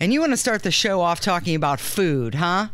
And you want to start the show off talking about food, huh?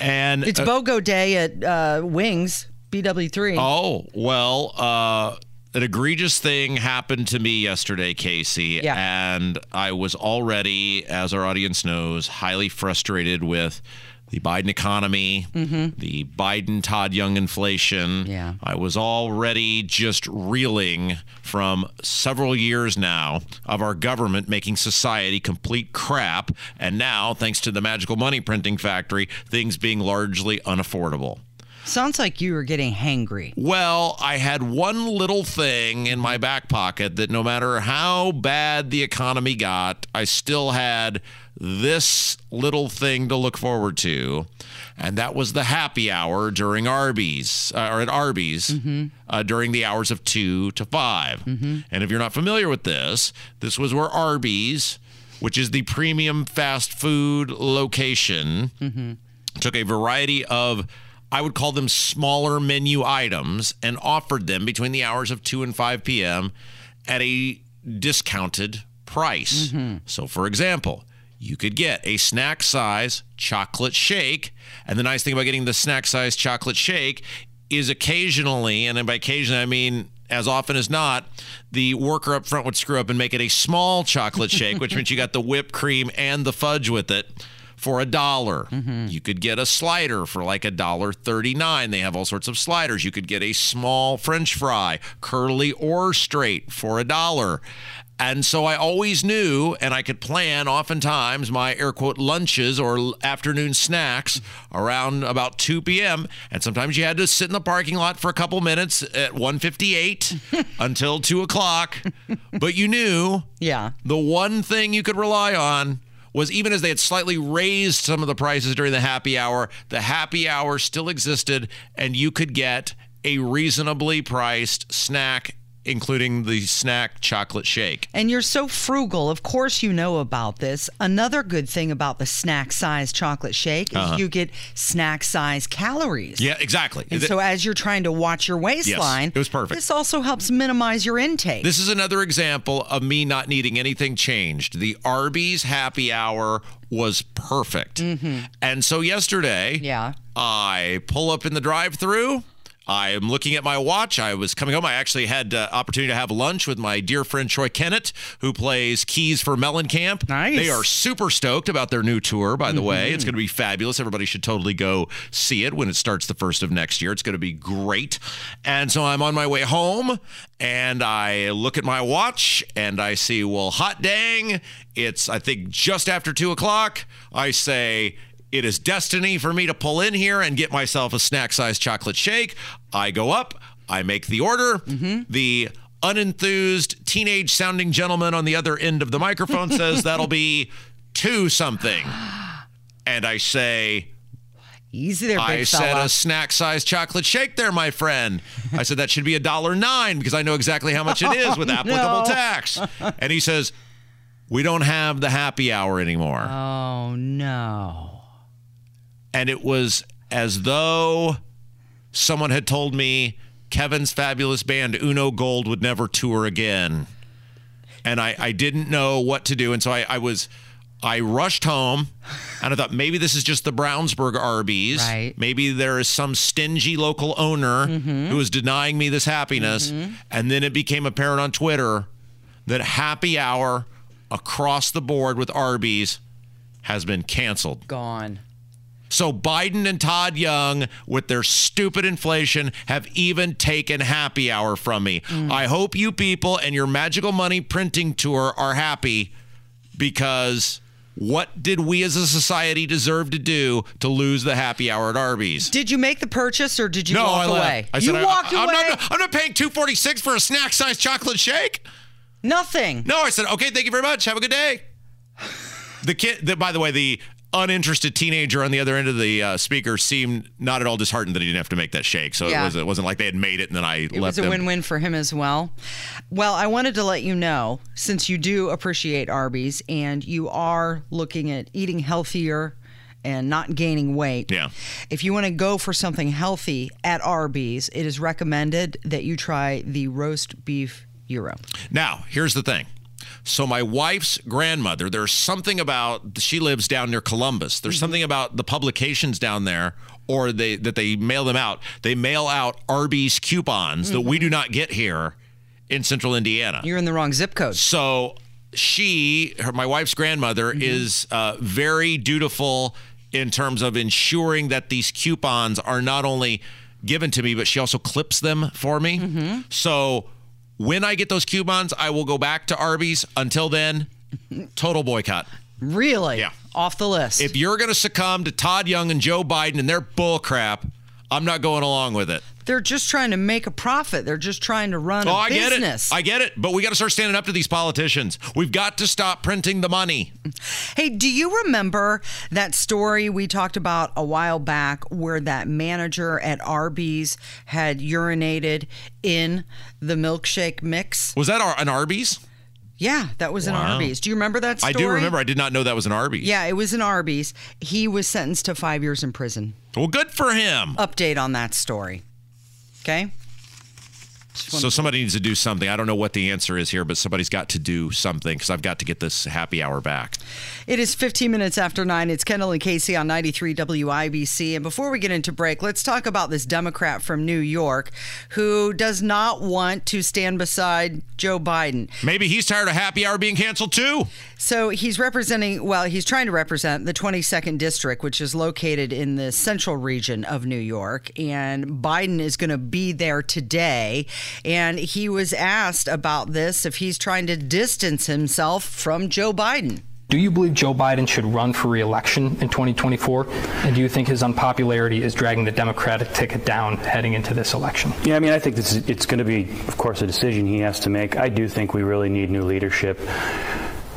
And It's uh, BOGO Day at uh, Wings, BW3. Oh, well, uh, an egregious thing happened to me yesterday, Casey. Yeah. And I was already, as our audience knows, highly frustrated with the Biden economy, mm-hmm. the Biden Todd Young inflation. Yeah. I was already just reeling from several years now of our government making society complete crap. And now, thanks to the magical money printing factory, things being largely unaffordable. Sounds like you were getting hangry. Well, I had one little thing in my back pocket that no matter how bad the economy got, I still had this little thing to look forward to. And that was the happy hour during Arby's, uh, or at Arby's uh, during the hours of two to 5 And if you're not familiar with this, this was where Arby's, which is the premium fast food location, took a variety of I would call them smaller menu items and offered them between the hours of 2 and 5 p.m. at a discounted price. Mm-hmm. So, for example, you could get a snack size chocolate shake. And the nice thing about getting the snack size chocolate shake is occasionally, and by occasionally I mean as often as not, the worker up front would screw up and make it a small chocolate shake, which means you got the whipped cream and the fudge with it for a dollar. Mm-hmm. You could get a slider for like a dollar 39. They have all sorts of sliders. You could get a small french fry, curly or straight for a dollar. And so I always knew, and I could plan oftentimes my air quote lunches or afternoon snacks around about 2 p.m. And sometimes you had to sit in the parking lot for a couple minutes at 158 until 2 o'clock. But you knew Yeah. the one thing you could rely on was even as they had slightly raised some of the prices during the happy hour, the happy hour still existed and you could get a reasonably priced snack, including the snack chocolate shake. And you're so frugal. Of course, you know about this. Another good thing about the snack size chocolate shake is you get snack size calories. Uh-huh. Yeah, exactly. And so, as you're trying to watch your waistline, yes, it was perfect. This also helps minimize your intake. This is another example of me not needing anything changed. The Arby's happy hour was perfect. And so yesterday, Yeah. I pull up in the drive-through. I'm looking at my watch. I was coming home. I actually had uh, opportunity to have lunch with my dear friend Troye Kinnett, who plays keys for Mellencamp. Nice. They are super stoked about their new tour. By the way, it's going to be fabulous. Everybody should totally go see it when it starts the first of next year. It's going to be great. And so I'm on my way home, and I look at my watch, and I see, well, hot dang, it's I think just after two o'clock. I say. It is destiny for me to pull in here and get myself a snack sized chocolate shake. I go up, I make the order. Mm-hmm. The unenthused teenage sounding gentleman on the other end of the microphone says that'll be two something. And I say, Easy there, big I said fella. a snack sized chocolate shake there, my friend. I said that should be a dollar nine because I know exactly how much it is with oh, applicable No. tax. And he says, We don't have the happy hour anymore. oh no. And it was as though someone had told me Kevin's fabulous band Uno Gold would never tour again. And I, I didn't know what to do. And so I, I was I rushed home and I thought maybe this is just the Brownsburg Arby's. Right. Maybe there is some stingy local owner mm-hmm. who is denying me this happiness. Mm-hmm. And then it became apparent on Twitter that happy hour across the board with Arby's has been canceled. Gone. So Biden and Todd Young, with their stupid inflation, have even taken happy hour from me. Mm. I hope you people and your magical money printing tour are happy because what did we as a society deserve to do to lose the happy hour at Arby's? Did you make the purchase or did you no, walk I away? I you I- walked I'm away. Not, I'm not paying 246 for a snack sized chocolate shake. Nothing. No, I said, okay, thank you very much. Have a good day. The kid, the, by the way, the uninterested teenager on the other end of the uh, speaker seemed not at all disheartened that he didn't have to make that shake. So Yeah. it, was, it wasn't like they had made it and then I It left It was a them. win-win for him as well. Well, I wanted to let you know since you do appreciate Arby's and you are looking at eating healthier and not gaining weight. Yeah. If you want to go for something healthy at Arby's, it is recommended that you try the roast beef gyro. Now, here's the thing. So my wife's grandmother, there's something about she lives down near Columbus. There's mm-hmm. something about the publications down there or they that they mail them out. They mail out Arby's coupons that we do mm-hmm. not get here in central Indiana. You're in the wrong zip code. So she, her, my wife's grandmother, mm-hmm. is uh, very dutiful in terms of ensuring that these coupons are not only given to me, but she also clips them for me. So when I get those coupons, I will go back to Arby's. Until then, total boycott. Really? Yeah. Off the list. If you're going to succumb to Todd Young and Joe Biden and their bull crap, I'm not going along with it. They're just trying to make a profit. They're just trying to run Oh, a I get business. it. I get it. But we got to start standing up to these politicians. We've got to stop printing the money. Hey, do you remember that story we talked about a while back where that manager at Arby's had urinated in the milkshake mix? Was that an Arby's? Yeah, that was an Wow. Arby's. Do you remember that story? I do remember. I did not know that was an Arby's. Yeah, it was an Arby's. He was sentenced to five years in prison. Well, good for him. Update on that story. Okay? So somebody needs to do something. I don't know what the answer is here, but somebody's got to do something because I've got to get this happy hour back. It is 15 minutes after 9. It's Kendall and Casey on 93 WIBC. And before we get into break, let's talk about this Democrat from New York who does not want to stand beside Joe Biden. Maybe he's tired of happy hour being canceled too. So he's representing, well, he's trying to represent the 22nd District, which is located in the central region of New York. And Biden is going to be there today. And he was asked about this if he's trying to distance himself from Joe Biden. Do you believe Joe Biden should run for reelection in 2024? And do you think his unpopularity is dragging the Democratic ticket down heading into this election? Yeah, I mean, I think this is, it's going to be, of course, a decision he has to make. I do think we really need new leadership.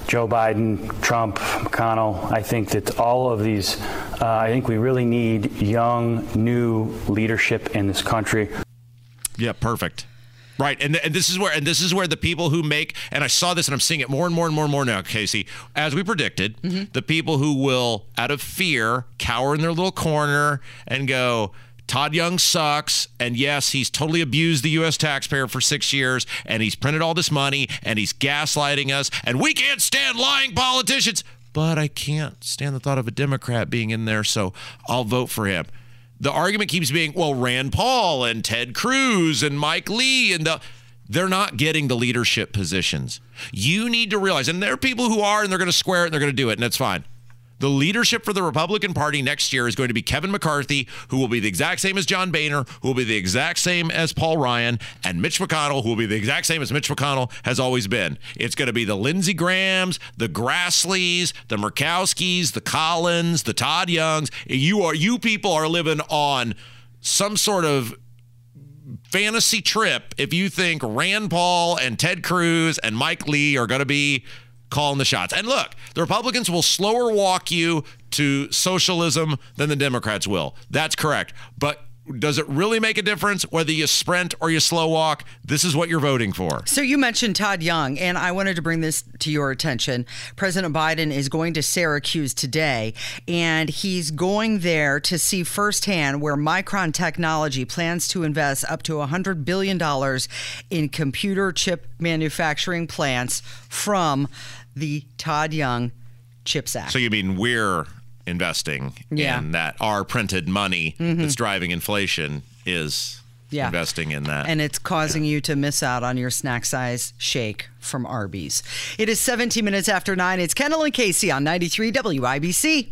Joe Biden, Trump, McConnell. I think that all of these, uh, I think we really need young, new leadership in this country. Yeah, perfect. Right, and and this is where and this is where the people who make and I saw this and I'm seeing it more and more and more and more now, Casey. As we predicted, mm-hmm. the people who will, out of fear, cower in their little corner and go. Todd Young sucks, and yes, he's totally abused the U.S. taxpayer for six years, and he's printed all this money, and he's gaslighting us, and we can't stand lying politicians. But I can't stand the thought of a Democrat being in there, so I'll vote for him the argument keeps being, well, Rand Paul and Ted Cruz and Mike Lee and the they're not getting the leadership positions. You need to realize, and there are people who are, and they're going to square it and they're going to do it, and that's fine. The leadership for the Republican Party next year is going to be Kevin McCarthy, who will be the exact same as John Boehner, who will be the exact same as Paul Ryan, and Mitch McConnell, who will be the exact same as Mitch McConnell has always been. It's going to be the Lindsey Grahams, the Grassleys, the Murkowskis, the Collins, the Todd Youngs. You are you people are living on some sort of fantasy trip if you think Rand Paul and Ted Cruz and Mike Lee are going to be calling the shots. And look, the Republicans will slower walk you to socialism than the Democrats will. That's correct. But does it really make a difference whether you sprint or you slow walk? This is what you're voting for. So you mentioned Todd Young, and I wanted to bring this to your attention. President Biden is going to Syracuse today, and he's going there to see firsthand where Micron Technology plans to invest up to $100 billion in computer chip manufacturing plants from the Todd Young CHIPS Act. So you mean we're investing Yeah. in that our printed money mm-hmm. that's driving inflation is Yeah. investing in that. and it's causing you to miss out on your snack size shake from Arby's. It is 17 minutes after 9. It's Kendall and Casey on 93 WIBC.